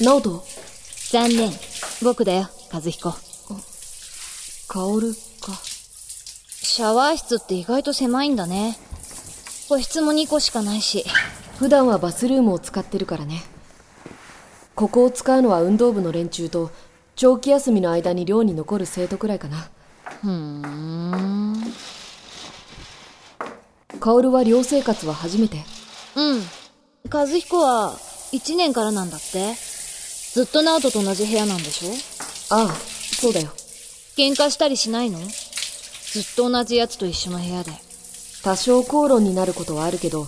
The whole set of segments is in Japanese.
直人残念。僕だよ、和彦。薫か。シャワー室って意外と狭いんだね。個室も2個しかないし。普段はバスルームを使ってるからね。ここを使うのは運動部の連中と、長期休みの間に寮に残る生徒くらいかな。ふーん。薫は寮生活は初めて。うん。和彦は1年からなんだって。ずっと直人と同じ部屋なんでしょ？ああ、そうだよ。喧嘩したりしないの？ずっと同じやつと一緒の部屋で。多少口論になることはあるけど、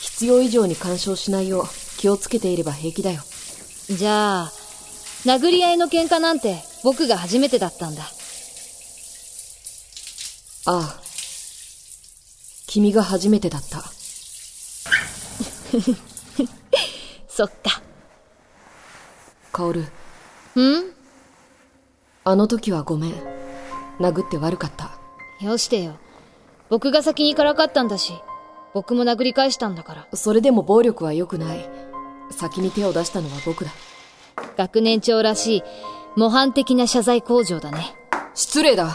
必要以上に干渉しないよう気をつけていれば平気だよ。じゃあ、殴り合いの喧嘩なんて僕が初めてだったんだ。ああ。君が初めてだった。そっか。薫、ん？あの時はごめん。殴って悪かった。よしてよ。僕が先にからかったんだし、僕も殴り返したんだから。それでも暴力は良くない。先に手を出したのは僕だ。学年長らしい、模範的な謝罪工場だね。失礼だ。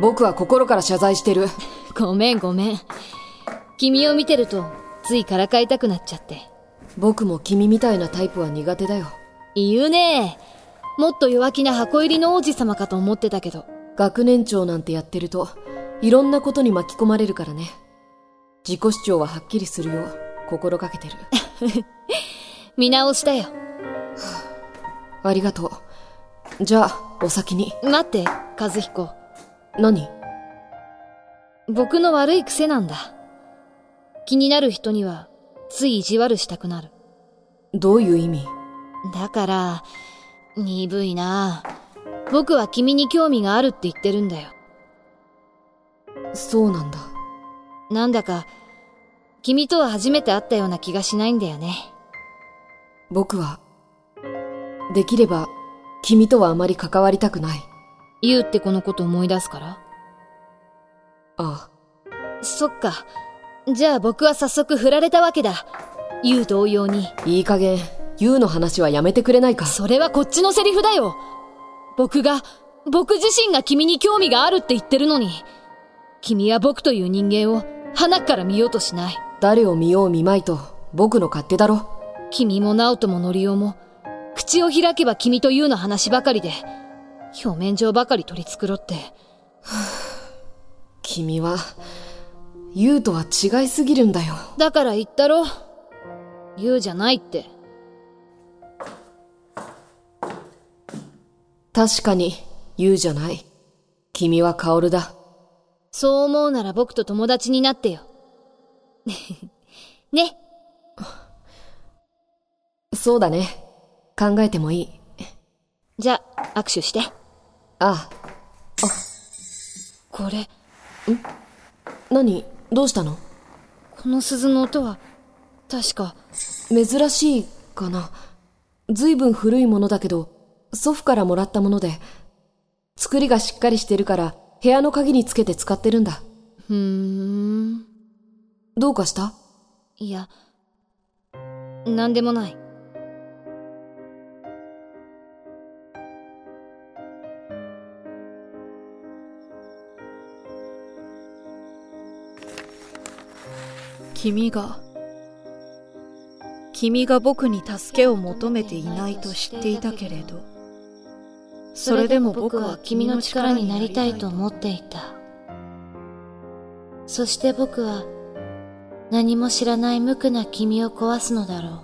僕は心から謝罪してる。ごめんごめん。君を見てると、ついからかいたくなっちゃって。僕も君みたいなタイプは苦手だよ。言うねもっと弱気な箱入りの王子様かと思ってたけど。学年長なんてやってると、いろんなことに巻き込まれるからね。自己主張ははっきりするよう心がけてる。見直したよ。ありがとう。じゃあ、お先に。待って、和彦。何？僕の悪い癖なんだ。気になる人には、つい意地悪したくなる。どういう意味？だから、鈍いな僕は君に興味があるって言ってるんだよ。そうなんだ。なんだか、君とは初めて会ったような気がしないんだよね。僕は、できれば、君とはあまり関わりたくない。言うってこのこと思い出すからあそっか。じゃあ僕は早速振られたわけだ。言う同様に。あ、いい加減、ユウの話はやめてくれないか？それはこっちのセリフだよ。僕が、僕自身が君に興味があるって言ってるのに、君は僕という人間を鼻から見ようとしない。誰を見よう見まいと、僕の勝手だろ？君も直人もノリオも、口を開けば君というの話ばかりで、表面上ばかり取り繕って。君は、ユウとは違いすぎるんだよ。だから言ったろ。言うじゃないって。確かに、ユウじゃない。君はカオルだ。そう思うなら僕と友達になってよ。ね。そうだね。考えてもいい。じゃあ、握手して。ああ、これ、何？どうしたの？この鈴の音は、確か、珍しいかな。ずいぶん古いものだけど、祖父からもらったもので、作りがしっかりしてるから、部屋の鍵につけて使ってるんだ。ふーん。どうかした？いや、なんでもない。君が君が僕に助けを求めていないと知っていたけれどそれでも僕は君の力になりたいと思っていた。そして僕は、何も知らない無垢な君を壊すのだろ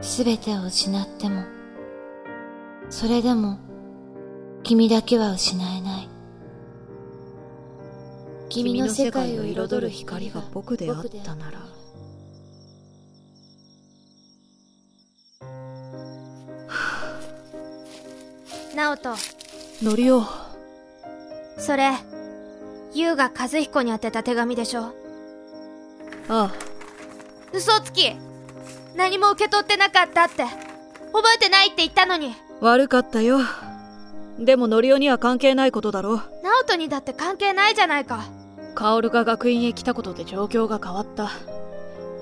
う。すべてを失っても、それでも、君だけは失えない。君の世界を彩る光が僕であったなら直人ノリオそれ優が和彦に宛てた手紙でしょ。ああ。嘘つき。何も受け取ってなかったって。覚えてないって言ったのに。悪かったよ。でもノリオには関係ないことだろ直人にだって関係ないじゃないか。カオルが学院へ来たことで状況が変わった。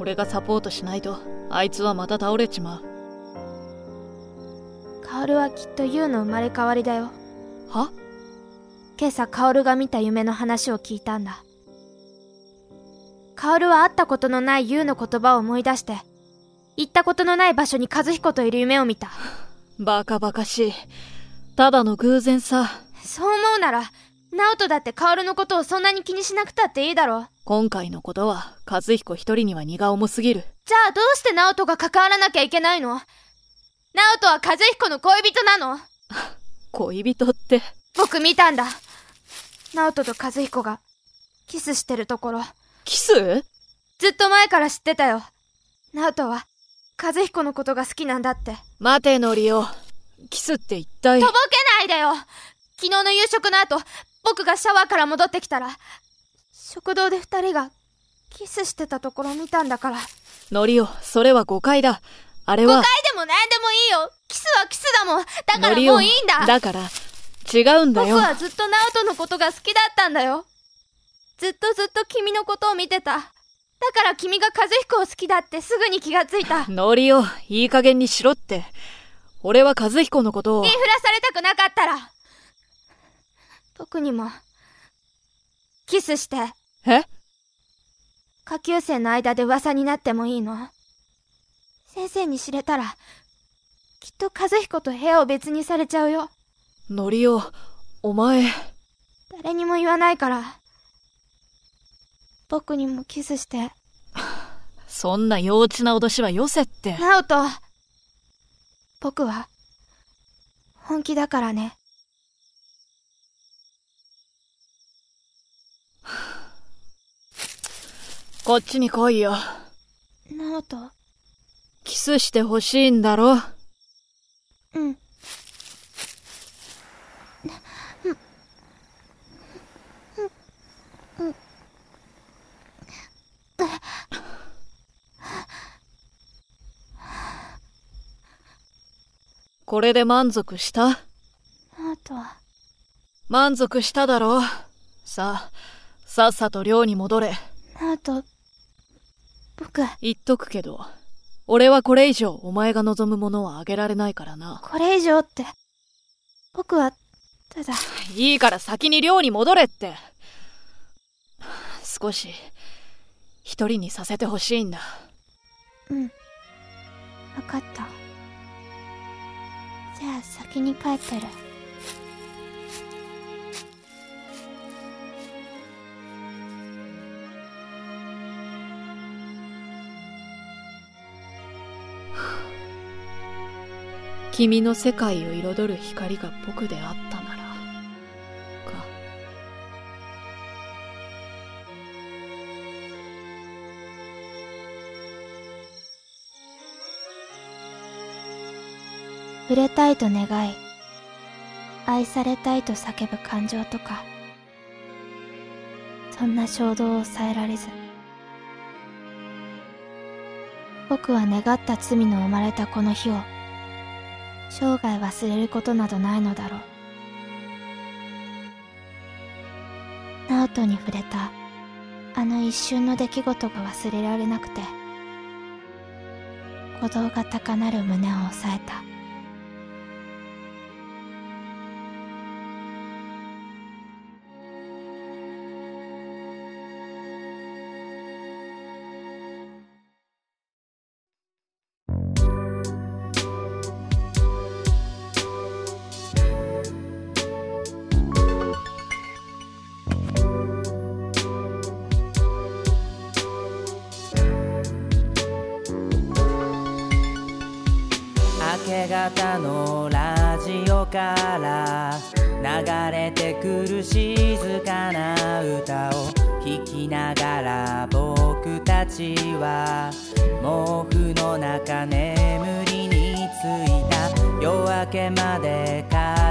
俺がサポートしないとあいつはまた倒れちまう薫はきっと優の生まれ変わりだよ。は？今朝薫が見た夢の話を聞いたんだ。薫は会ったことのない優の言葉を思い出して行ったことのない場所に和彦といる夢を見た。バカバカしい。ただの偶然さ。そう思うなら直人だって薫のことをそんなに気にしなくたっていいだろ今回のことは和彦一人には荷が重すぎる。じゃあどうして直人が関わらなきゃいけないの？直人は和彦の恋人なの。恋人って。僕見たんだ。直人と和彦がキスしてるところ。キス？ずっと前から知ってたよ。直人は和彦のことが好きなんだって。待てノリオキスって一体？とぼけないでよ。昨日の夕食の後僕がシャワーから戻ってきたら食堂で二人がキスしてたところを見たんだから。ノリオそれは誤解だあれ誤は解でも何でもいいよ。キスはキスだもん。だからもういいんだ。だから違うんだよ。僕はずっと直人のことが好きだったんだよ。ずっとずっと君のことを見てた。だから君が和彦を好きだってすぐに気がついた。言 いノリオいい加減にしろって。俺は和彦のことを。ふらされたくなかったら。僕にも。キスして。え？下級生の間で噂になってもいいの？先生に知れたらきっと和彦と部屋を別にされちゃうよ。ノリオお前。誰にも言わないから。僕にもキスして。そんな幼稚な脅しはよせって。直人。僕は本気だからね。こっちに来いよ。直人キスしてほしいんだろ？うん。これで満足した？直人満足しただろさあさっさと寮に戻れ。直人僕。言っとくけど俺はこれ以上お前が望むものはあげられないからな。これ以上って僕はただ。いいから先に寮に戻れって。少し一人にさせてほしいんだ。うん。分かった。じゃあ先に帰ってる君の世界を彩る光が僕であったなら。か。触れたいと願い愛されたいと叫ぶ感情とかそんな衝動を抑えられず僕は願った罪の生まれたこの日を生涯忘れることなどないのだろう。直人に触れた。あの一瞬の出来事が忘れられなくて。鼓動が高鳴る胸を押さえた。け方のラジオから流れてくる静かな歌を聴きながら僕たちは毛布の中眠りについた。夜明けまで語